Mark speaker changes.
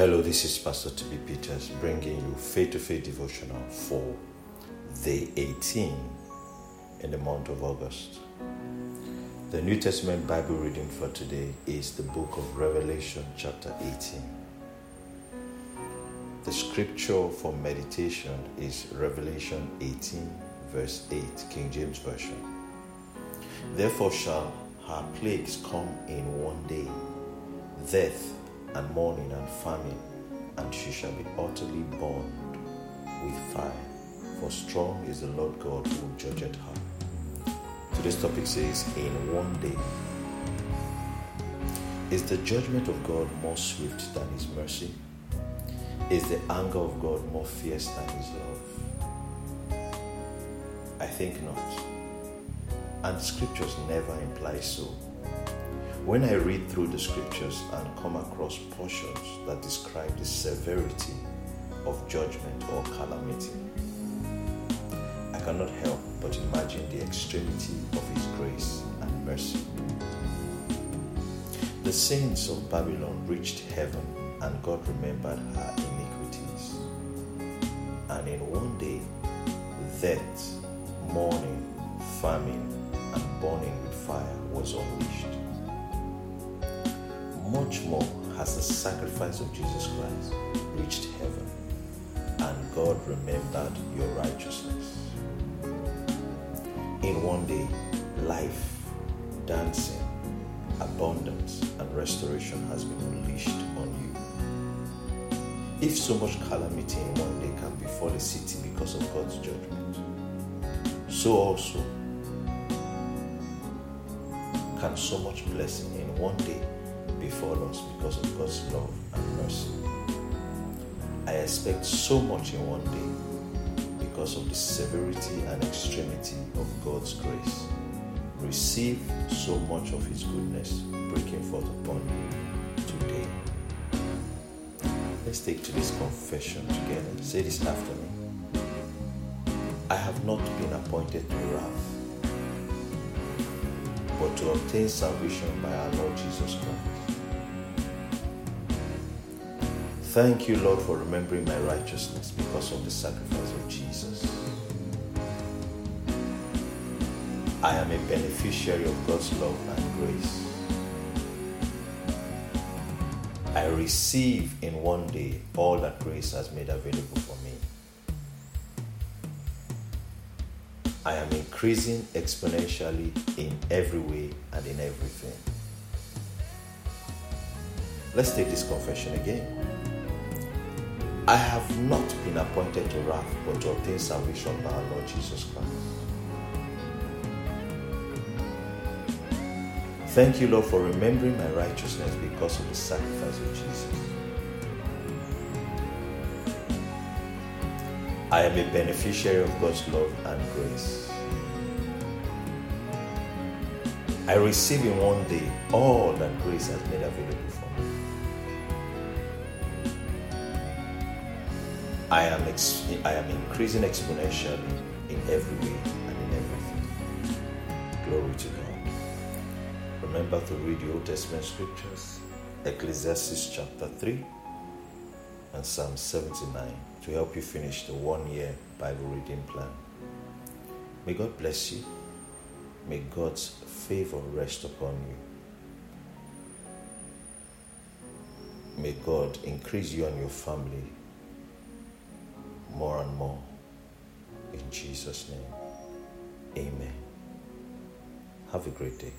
Speaker 1: Hello, this is Pastor T.B. Peters bringing you Faith to Faith devotional for day 18 in the month of August. The New Testament Bible reading for today is the book of Revelation, chapter 18. The scripture for meditation is Revelation 18, verse 8, King James Version. Therefore shall her plagues come in one day death and mourning and famine, and she shall be utterly burned with fire. For strong is the Lord God who judgeth her. Today's topic says, In one day. Is the judgment of God more swift than his mercy? Is the anger of God more fierce than his love? I think not. And scriptures never imply so. When I read through the scriptures and come across portions that describe the severity of judgment or calamity, I cannot help but imagine the extremity of His grace and mercy. The saints of Babylon reached heaven and God remembered her iniquities. And in one day, death, mourning, famine, and burning much more has the sacrifice of Jesus Christ reached heaven, and God remembered your righteousness. In one day, life, dancing, abundance, and restoration has been unleashed on you. If so much calamity in one day can befall a city because of God's judgment, so also can so much blessing in one day befall us because of God's love and mercy. I expect so much in one day because of the severity and extremity of God's grace. Receive so much of His goodness breaking forth upon you today. Let's take to this confession together. Say this after me. I have not been appointed to wrath, but to obtain salvation by our Lord Jesus Christ. Thank you, Lord, for remembering my righteousness because of the sacrifice of Jesus. I am a beneficiary of God's love and grace. I receive in one day all that grace has made available for me. I am increasing exponentially in every way and in everything. Let's take this confession again. I have not been appointed to wrath, but to obtain salvation by our Lord Jesus Christ. Thank you, Lord, for remembering my righteousness because of the sacrifice of Jesus. I am a beneficiary of God's love and grace. I receive in one day all that grace has made available for me. I am, ex- I am increasing exponentially in every way and in everything. Glory to God. Remember to read the Old Testament scriptures, Ecclesiastes chapter 3 and Psalm 79 to help you finish the one year Bible reading plan. May God bless you. May God's favor rest upon you. May God increase you and your family more and more. In Jesus' name, amen. Have a great day.